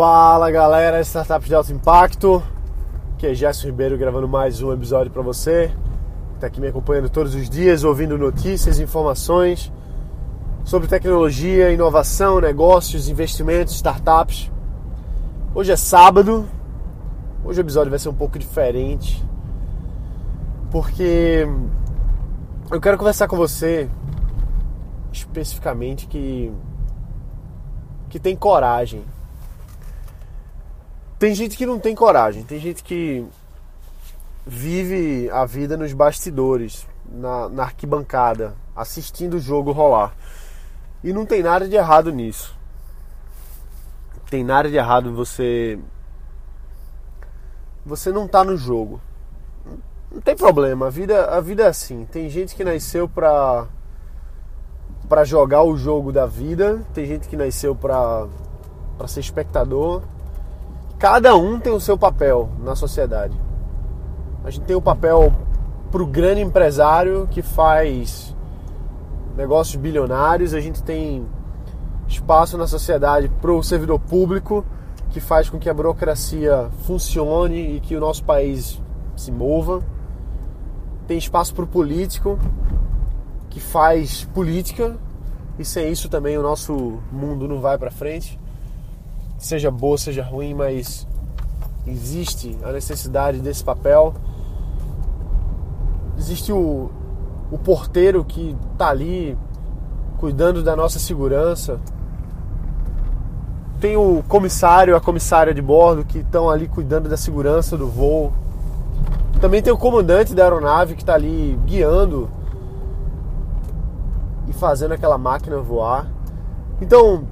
Fala galera, startups de alto impacto. Aqui é Gerson Ribeiro gravando mais um episódio para você. Está aqui me acompanhando todos os dias, ouvindo notícias, informações sobre tecnologia, inovação, negócios, investimentos, startups. Hoje é sábado. Hoje o episódio vai ser um pouco diferente. Porque eu quero conversar com você especificamente que que tem coragem tem gente que não tem coragem, tem gente que vive a vida nos bastidores, na, na arquibancada, assistindo o jogo rolar. E não tem nada de errado nisso. Tem nada de errado você. Você não tá no jogo. Não tem problema, a vida, a vida é assim. Tem gente que nasceu pra, pra jogar o jogo da vida, tem gente que nasceu pra, pra ser espectador, Cada um tem o seu papel na sociedade. A gente tem o papel para o grande empresário que faz negócios bilionários, a gente tem espaço na sociedade para o servidor público que faz com que a burocracia funcione e que o nosso país se mova. Tem espaço para o político que faz política e sem isso também o nosso mundo não vai para frente seja boa, seja ruim, mas existe a necessidade desse papel. Existe o, o porteiro que está ali cuidando da nossa segurança. Tem o comissário, a comissária de bordo que estão ali cuidando da segurança do voo. Também tem o comandante da aeronave que está ali guiando e fazendo aquela máquina voar. Então,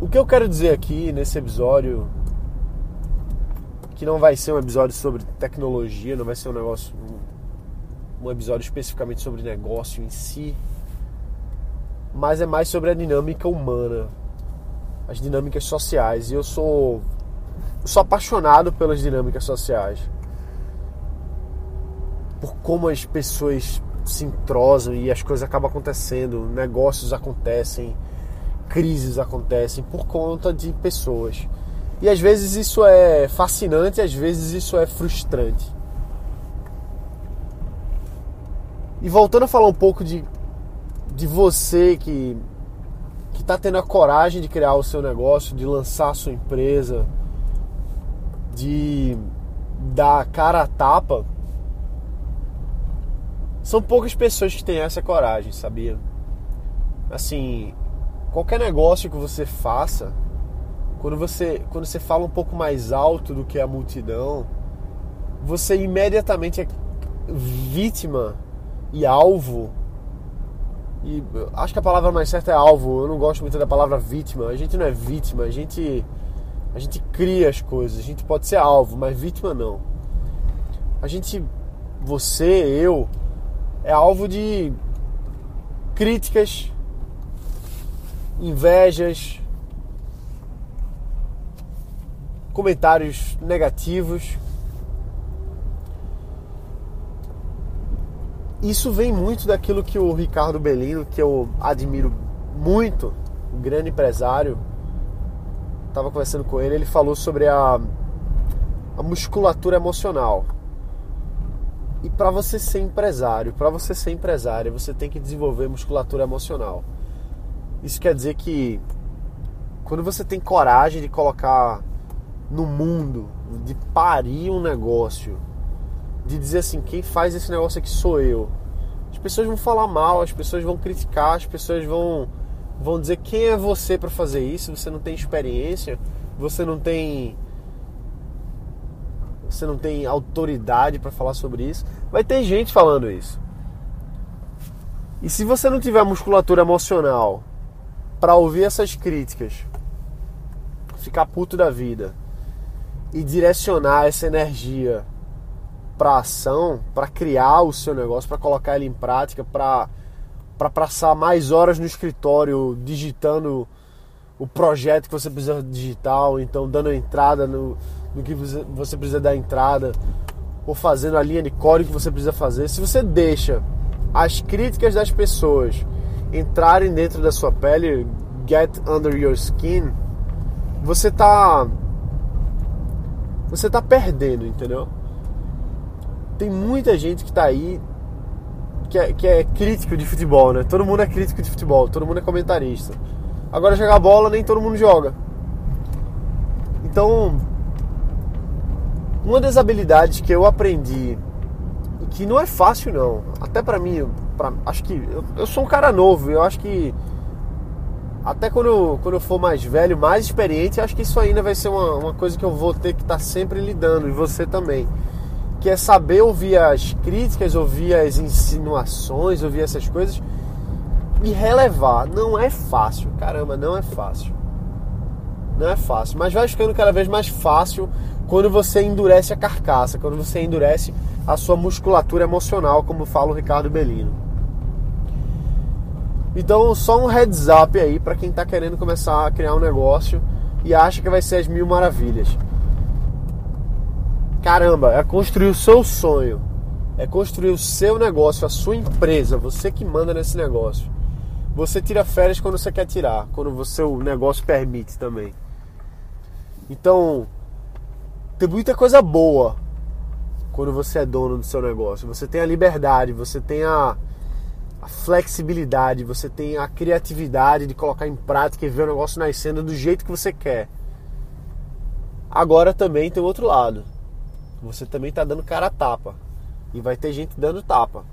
o que eu quero dizer aqui nesse episódio, que não vai ser um episódio sobre tecnologia, não vai ser um negócio, um, um episódio especificamente sobre negócio em si, mas é mais sobre a dinâmica humana, as dinâmicas sociais. E eu sou, eu sou apaixonado pelas dinâmicas sociais, por como as pessoas se entrosam e as coisas acabam acontecendo, negócios acontecem crises acontecem por conta de pessoas. E às vezes isso é fascinante, às vezes isso é frustrante. E voltando a falar um pouco de, de você que que está tendo a coragem de criar o seu negócio, de lançar a sua empresa, de dar cara a tapa, são poucas pessoas que têm essa coragem, sabia? Assim, qualquer negócio que você faça, quando você, quando você fala um pouco mais alto do que a multidão, você imediatamente é vítima e alvo. E acho que a palavra mais certa é alvo. Eu não gosto muito da palavra vítima. A gente não é vítima, a gente a gente cria as coisas. A gente pode ser alvo, mas vítima não. A gente você, eu é alvo de críticas invejas, comentários negativos. Isso vem muito daquilo que o Ricardo Bellino, que eu admiro muito, um grande empresário, estava conversando com ele, ele falou sobre a, a musculatura emocional. E para você ser empresário, para você ser empresário, você tem que desenvolver musculatura emocional. Isso quer dizer que quando você tem coragem de colocar no mundo, de parir um negócio, de dizer assim, quem faz esse negócio aqui sou eu. As pessoas vão falar mal, as pessoas vão criticar, as pessoas vão vão dizer quem é você para fazer isso, você não tem experiência, você não tem você não tem autoridade para falar sobre isso. Vai ter gente falando isso. E se você não tiver musculatura emocional para ouvir essas críticas, ficar puto da vida e direcionar essa energia para ação, para criar o seu negócio, para colocar ele em prática, para para passar mais horas no escritório digitando o projeto que você precisa digitar, ou então dando entrada no, no que você precisa dar entrada, ou fazendo a linha de código que você precisa fazer. Se você deixa as críticas das pessoas entrarem dentro da sua pele, get under your skin, você tá você tá perdendo, entendeu? Tem muita gente que tá aí que é, que é crítico de futebol, né? Todo mundo é crítico de futebol, todo mundo é comentarista. Agora jogar bola nem todo mundo joga. Então, uma das habilidades que eu aprendi que não é fácil não, até para mim, pra, acho que eu, eu, sou um cara novo, eu acho que até quando eu, quando eu for mais velho, mais experiente, acho que isso ainda vai ser uma, uma coisa que eu vou ter que estar tá sempre lidando, e você também. Que é saber ouvir as críticas, ouvir as insinuações, ouvir essas coisas e relevar. Não é fácil, caramba, não é fácil. Não é fácil, mas vai ficando cada vez mais fácil quando você endurece a carcaça, quando você endurece a sua musculatura emocional, como fala o Ricardo Bellino. Então, só um heads up aí para quem está querendo começar a criar um negócio e acha que vai ser as mil maravilhas. Caramba, é construir o seu sonho, é construir o seu negócio, a sua empresa, você que manda nesse negócio. Você tira férias quando você quer tirar, quando o negócio permite também. Então, tem muita coisa boa quando você é dono do seu negócio. Você tem a liberdade, você tem a, a flexibilidade, você tem a criatividade de colocar em prática e ver o negócio nascendo do jeito que você quer. Agora também tem o outro lado. Você também está dando cara a tapa. E vai ter gente dando tapa.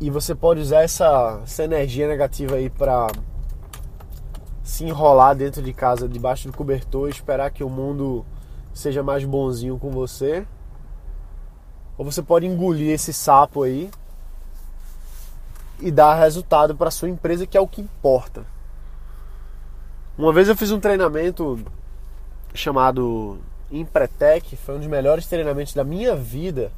E você pode usar essa, essa energia negativa aí para se enrolar dentro de casa, debaixo do cobertor, e esperar que o mundo seja mais bonzinho com você. Ou você pode engolir esse sapo aí e dar resultado para sua empresa, que é o que importa. Uma vez eu fiz um treinamento chamado Empretec, foi um dos melhores treinamentos da minha vida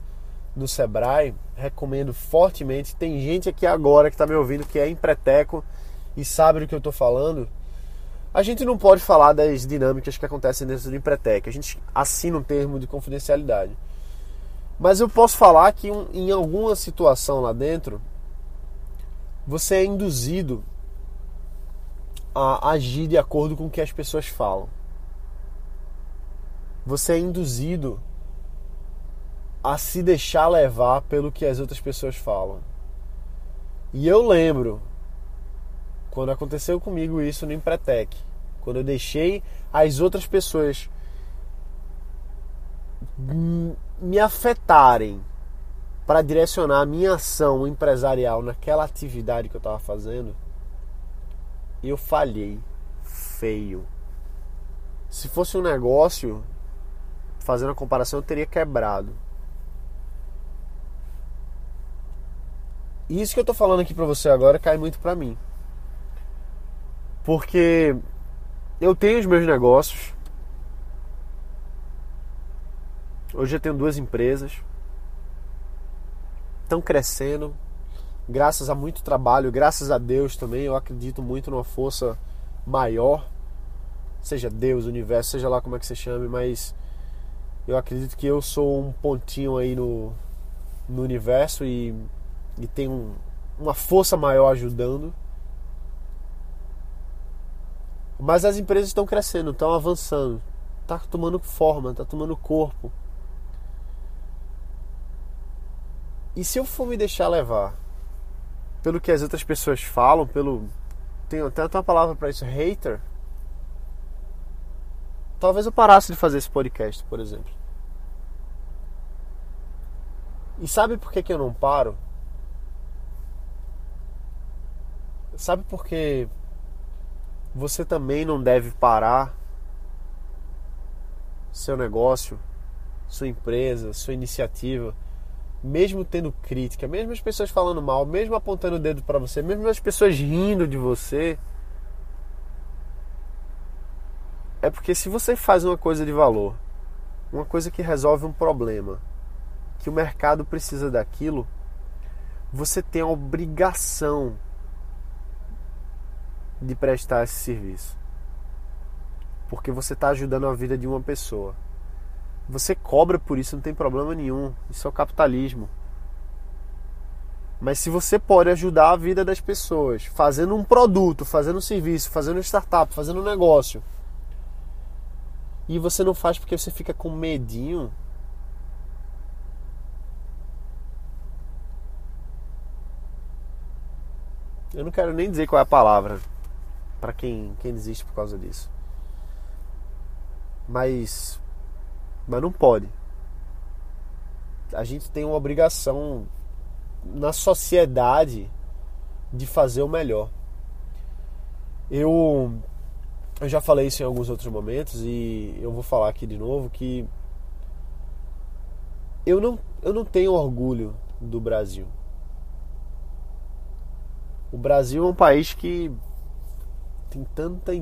no Sebrae, recomendo fortemente. Tem gente aqui agora que está me ouvindo que é empreteco e sabe do que eu estou falando. A gente não pode falar das dinâmicas que acontecem dentro do Empretec, a gente assina um termo de confidencialidade. Mas eu posso falar que em alguma situação lá dentro, você é induzido a agir de acordo com o que as pessoas falam. Você é induzido a se deixar levar pelo que as outras pessoas falam. E eu lembro quando aconteceu comigo isso no Empretec, quando eu deixei as outras pessoas me afetarem para direcionar a minha ação empresarial naquela atividade que eu estava fazendo, eu falhei feio. Se fosse um negócio, fazendo a comparação, eu teria quebrado. E isso que eu tô falando aqui pra você agora cai muito pra mim. Porque eu tenho os meus negócios. Hoje eu tenho duas empresas. Estão crescendo. Graças a muito trabalho, graças a Deus também. Eu acredito muito numa força maior. Seja Deus, universo, seja lá como é que você chame, mas eu acredito que eu sou um pontinho aí no, no universo e e tem um, uma força maior ajudando. Mas as empresas estão crescendo, estão avançando, está tomando forma, está tomando corpo. E se eu for me deixar levar pelo que as outras pessoas falam, pelo tem até uma palavra para isso, hater, talvez eu parasse de fazer esse podcast, por exemplo. E sabe por que, que eu não paro? Sabe por que você também não deve parar seu negócio, sua empresa, sua iniciativa, mesmo tendo crítica, mesmo as pessoas falando mal, mesmo apontando o dedo para você, mesmo as pessoas rindo de você? É porque se você faz uma coisa de valor, uma coisa que resolve um problema, que o mercado precisa daquilo, você tem a obrigação de prestar esse serviço. Porque você está ajudando a vida de uma pessoa. Você cobra por isso, não tem problema nenhum. Isso é o capitalismo. Mas se você pode ajudar a vida das pessoas, fazendo um produto, fazendo um serviço, fazendo uma startup, fazendo um negócio, e você não faz porque você fica com medinho, eu não quero nem dizer qual é a palavra para quem, quem desiste por causa disso. Mas mas não pode. A gente tem uma obrigação na sociedade de fazer o melhor. Eu, eu já falei isso em alguns outros momentos e eu vou falar aqui de novo que eu não, eu não tenho orgulho do Brasil. O Brasil é um país que tem tanta,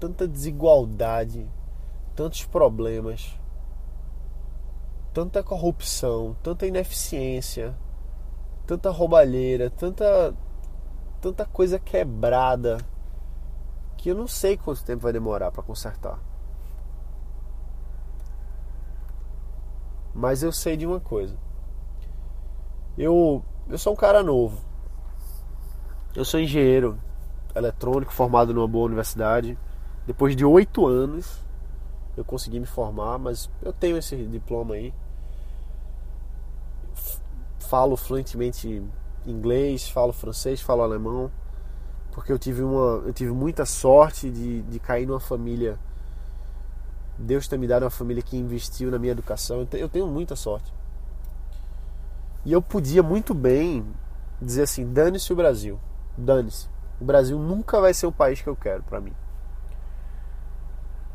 tanta desigualdade, tantos problemas, tanta corrupção, tanta ineficiência, tanta roubalheira, tanta tanta coisa quebrada que eu não sei quanto tempo vai demorar para consertar. Mas eu sei de uma coisa. Eu eu sou um cara novo. Eu sou engenheiro eletrônico formado numa boa universidade. Depois de oito anos eu consegui me formar, mas eu tenho esse diploma aí falo fluentemente inglês, falo francês, falo alemão, porque eu tive uma, eu tive muita sorte de, de cair numa família. Deus tem me dado uma família que investiu na minha educação. Eu tenho muita sorte. E eu podia muito bem dizer assim: dane-se o Brasil, dane-se. O Brasil nunca vai ser o país que eu quero para mim.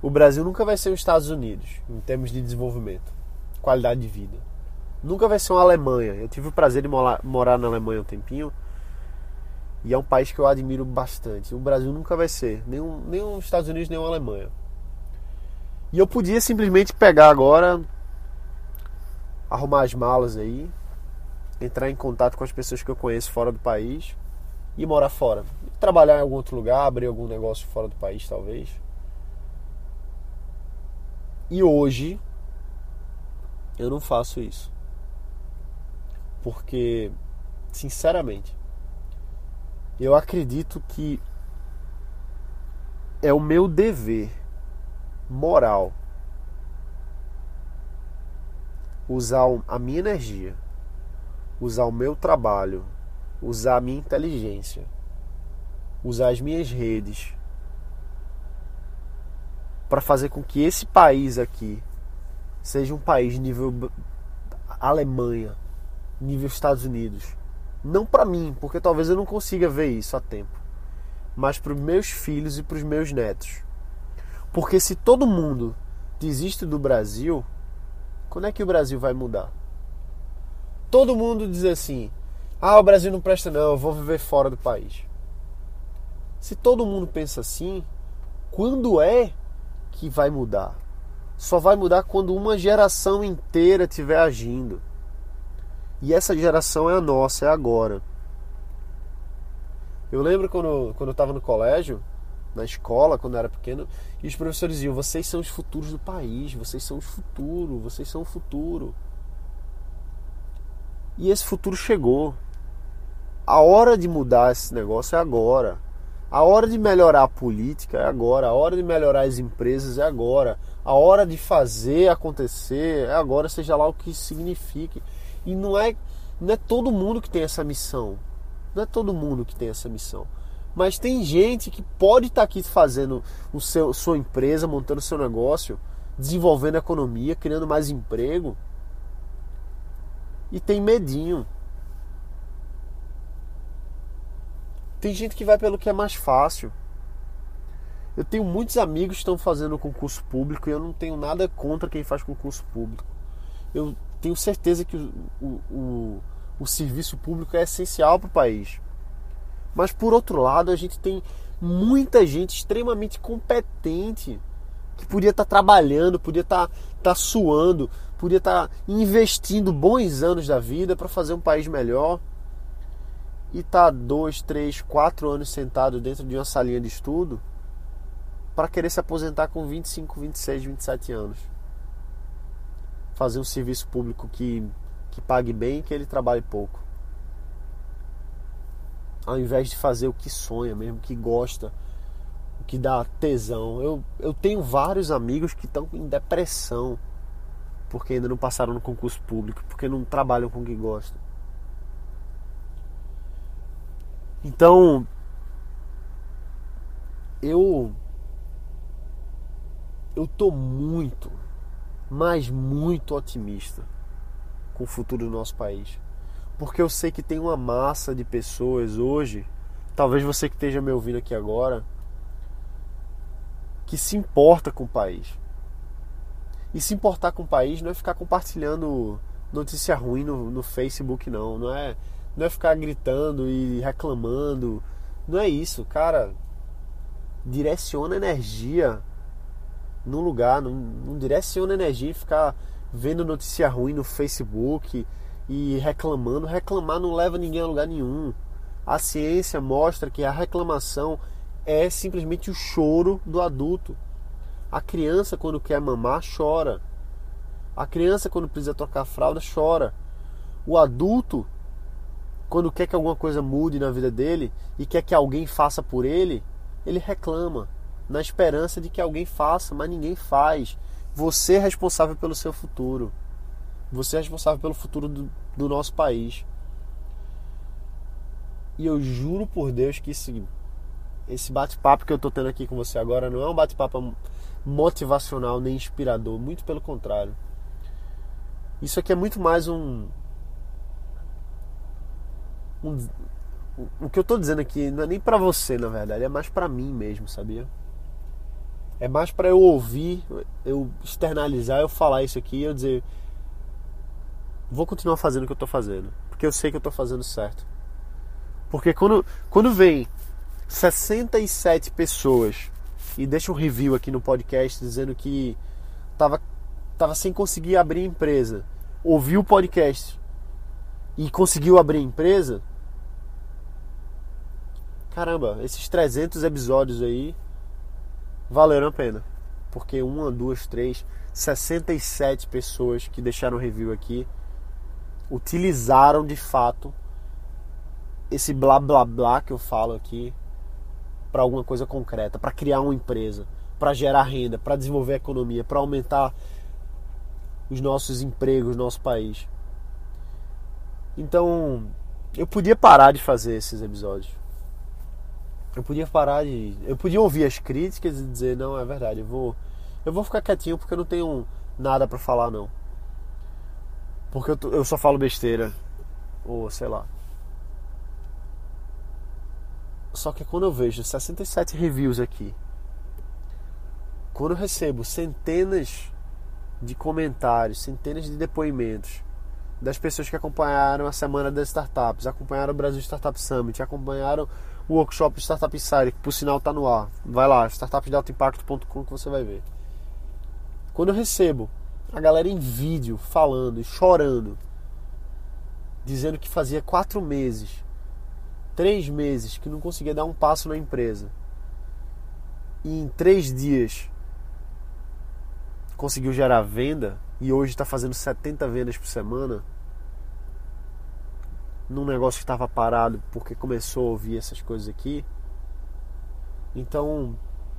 O Brasil nunca vai ser os Estados Unidos em termos de desenvolvimento, qualidade de vida nunca vai ser uma Alemanha. Eu tive o prazer de morar na Alemanha um tempinho. E é um país que eu admiro bastante. O Brasil nunca vai ser, nem, um, nem os Estados Unidos, nem a Alemanha. E eu podia simplesmente pegar agora, arrumar as malas aí, entrar em contato com as pessoas que eu conheço fora do país e morar fora. Trabalhar em algum outro lugar, abrir algum negócio fora do país, talvez. E hoje eu não faço isso. Porque, sinceramente, eu acredito que é o meu dever moral usar a minha energia, usar o meu trabalho, usar a minha inteligência, usar as minhas redes para fazer com que esse país aqui seja um país nível Alemanha, nível Estados Unidos. Não para mim, porque talvez eu não consiga ver isso a tempo, mas para os meus filhos e para os meus netos. Porque se todo mundo desiste do Brasil, quando é que o Brasil vai mudar? Todo mundo diz assim: ah, o Brasil não presta, não, eu vou viver fora do país. Se todo mundo pensa assim, quando é que vai mudar? Só vai mudar quando uma geração inteira estiver agindo. E essa geração é a nossa, é agora. Eu lembro quando, quando eu estava no colégio, na escola, quando eu era pequeno, e os professores diziam: vocês são os futuros do país, vocês são o futuro, vocês são o futuro. E esse futuro chegou. A hora de mudar esse negócio é agora. A hora de melhorar a política é agora. A hora de melhorar as empresas é agora. A hora de fazer acontecer é agora, seja lá o que signifique. E não é, não é todo mundo que tem essa missão. Não é todo mundo que tem essa missão. Mas tem gente que pode estar tá aqui fazendo o seu, sua empresa, montando seu negócio, desenvolvendo a economia, criando mais emprego. E tem medinho. Tem gente que vai pelo que é mais fácil. Eu tenho muitos amigos que estão fazendo concurso público e eu não tenho nada contra quem faz concurso público. Eu tenho certeza que o, o, o, o serviço público é essencial para o país. Mas por outro lado, a gente tem muita gente extremamente competente que podia estar tá trabalhando, podia estar tá, tá suando, podia estar tá investindo bons anos da vida para fazer um país melhor e tá dois, três, quatro anos sentado dentro de uma salinha de estudo para querer se aposentar com 25, 26, 27 anos fazer um serviço público que, que pague bem e que ele trabalhe pouco. ao invés de fazer o que sonha mesmo, que gosta, o que dá tesão. Eu, eu tenho vários amigos que estão em depressão porque ainda não passaram no concurso público, porque não trabalham com o que gostam. Então, eu eu tô muito, mas muito otimista com o futuro do nosso país. Porque eu sei que tem uma massa de pessoas hoje, talvez você que esteja me ouvindo aqui agora, que se importa com o país. E se importar com o país não é ficar compartilhando notícia ruim no, no Facebook, não. Não é, não é ficar gritando e reclamando. Não é isso, cara. Direciona energia num lugar, não, não direciona energia e ficar vendo notícia ruim no Facebook e reclamando. Reclamar não leva ninguém a lugar nenhum. A ciência mostra que a reclamação é simplesmente o choro do adulto. A criança, quando quer mamar, chora. A criança, quando precisa trocar fralda, chora. O adulto, quando quer que alguma coisa mude na vida dele e quer que alguém faça por ele, ele reclama, na esperança de que alguém faça, mas ninguém faz. Você é responsável pelo seu futuro. Você é responsável pelo futuro do, do nosso país. E eu juro por Deus que esse, esse bate-papo que eu estou tendo aqui com você agora não é um bate-papo motivacional nem inspirador, muito pelo contrário. Isso aqui é muito mais um, um o que eu estou dizendo aqui não é nem para você, na verdade, é mais para mim mesmo, sabia? É mais para eu ouvir, eu externalizar, eu falar isso aqui eu dizer vou continuar fazendo o que eu estou fazendo, porque eu sei que eu estou fazendo certo. Porque quando quando vem 67 pessoas e deixa um review aqui no podcast dizendo que tava, tava sem conseguir abrir empresa, ouviu o podcast e conseguiu abrir empresa. Caramba, esses 300 episódios aí valeram a pena. Porque uma, duas, três, 67 pessoas que deixaram review aqui utilizaram de fato esse blá blá blá que eu falo aqui para alguma coisa concreta, para criar uma empresa, para gerar renda, para desenvolver a economia, para aumentar os nossos empregos no nosso país. Então, eu podia parar de fazer esses episódios. Eu podia parar de. Eu podia ouvir as críticas e dizer, não, é verdade, eu vou. Eu vou ficar quietinho porque eu não tenho nada para falar, não. Porque eu, eu só falo besteira. Ou sei lá. Só que quando eu vejo 67 reviews aqui, quando eu recebo centenas de comentários, centenas de depoimentos das pessoas que acompanharam a semana das startups, acompanharam o Brasil Startup Summit, acompanharam o workshop Startup Insider, que por sinal está no ar. Vai lá, startupdealtoimpacto.com que você vai ver. Quando eu recebo a galera em vídeo falando e chorando, dizendo que fazia quatro meses três meses que não conseguia dar um passo na empresa e em três dias conseguiu gerar venda e hoje está fazendo 70 vendas por semana num negócio que estava parado porque começou a ouvir essas coisas aqui então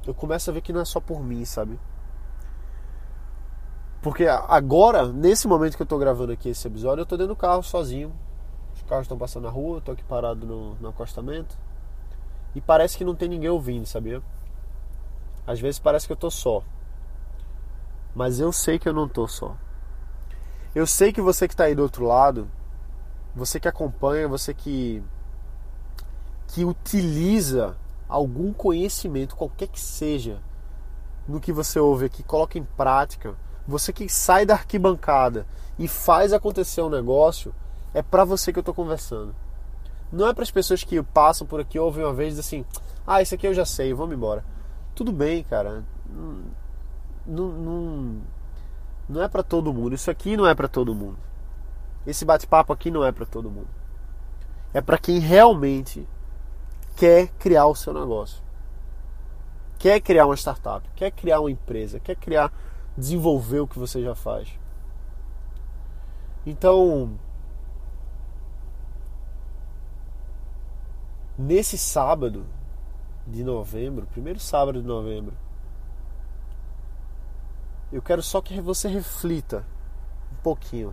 eu começo a ver que não é só por mim sabe porque agora nesse momento que eu estou gravando aqui esse episódio eu estou dentro do carro sozinho carros estão passando na rua, eu tô aqui parado no, no acostamento. E parece que não tem ninguém ouvindo, sabia? Às vezes parece que eu tô só. Mas eu sei que eu não tô só. Eu sei que você que está aí do outro lado, você que acompanha, você que que utiliza algum conhecimento, qualquer que seja, no que você ouve aqui, coloca em prática. Você que sai da arquibancada e faz acontecer um negócio, é para você que eu tô conversando. Não é para as pessoas que passam por aqui, ouvem uma vez e dizem assim: ah, isso aqui eu já sei, vamos embora. Tudo bem, cara. Não, não, não é para todo mundo. Isso aqui não é para todo mundo. Esse bate-papo aqui não é para todo mundo. É para quem realmente quer criar o seu negócio. Quer criar uma startup, quer criar uma empresa, quer criar, desenvolver o que você já faz. Então, nesse sábado de novembro, primeiro sábado de novembro, eu quero só que você reflita um pouquinho.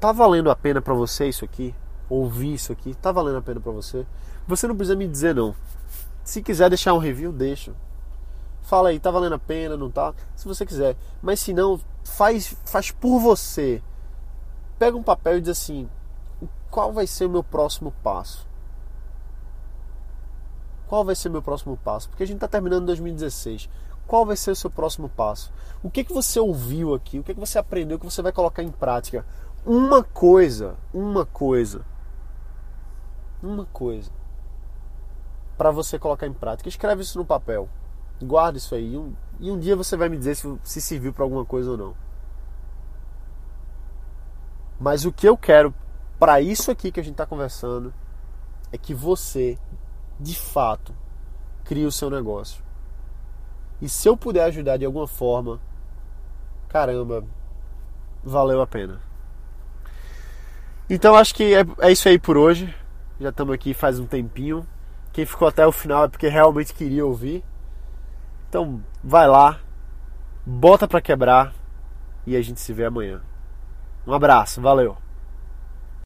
Tá valendo a pena para você isso aqui? Ouvir isso aqui? Tá valendo a pena para você? Você não precisa me dizer não. Se quiser deixar um review, deixa. Fala aí, tá valendo a pena, não tá? Se você quiser. Mas se não, faz, faz por você. Pega um papel e diz assim: qual vai ser o meu próximo passo? Qual vai ser o meu próximo passo? Porque a gente está terminando 2016. Qual vai ser o seu próximo passo? O que, que você ouviu aqui? O que, que você aprendeu que você vai colocar em prática? Uma coisa, uma coisa, uma coisa para você colocar em prática. Escreve isso no papel. Guarda isso aí. E um, e um dia você vai me dizer se, se serviu para alguma coisa ou não. Mas o que eu quero para isso aqui que a gente está conversando é que você, de fato, crie o seu negócio. E se eu puder ajudar de alguma forma, caramba, valeu a pena. Então acho que é, é isso aí por hoje. Já estamos aqui faz um tempinho. Quem ficou até o final é porque realmente queria ouvir. Então vai lá, bota para quebrar e a gente se vê amanhã. Um abraço, valeu.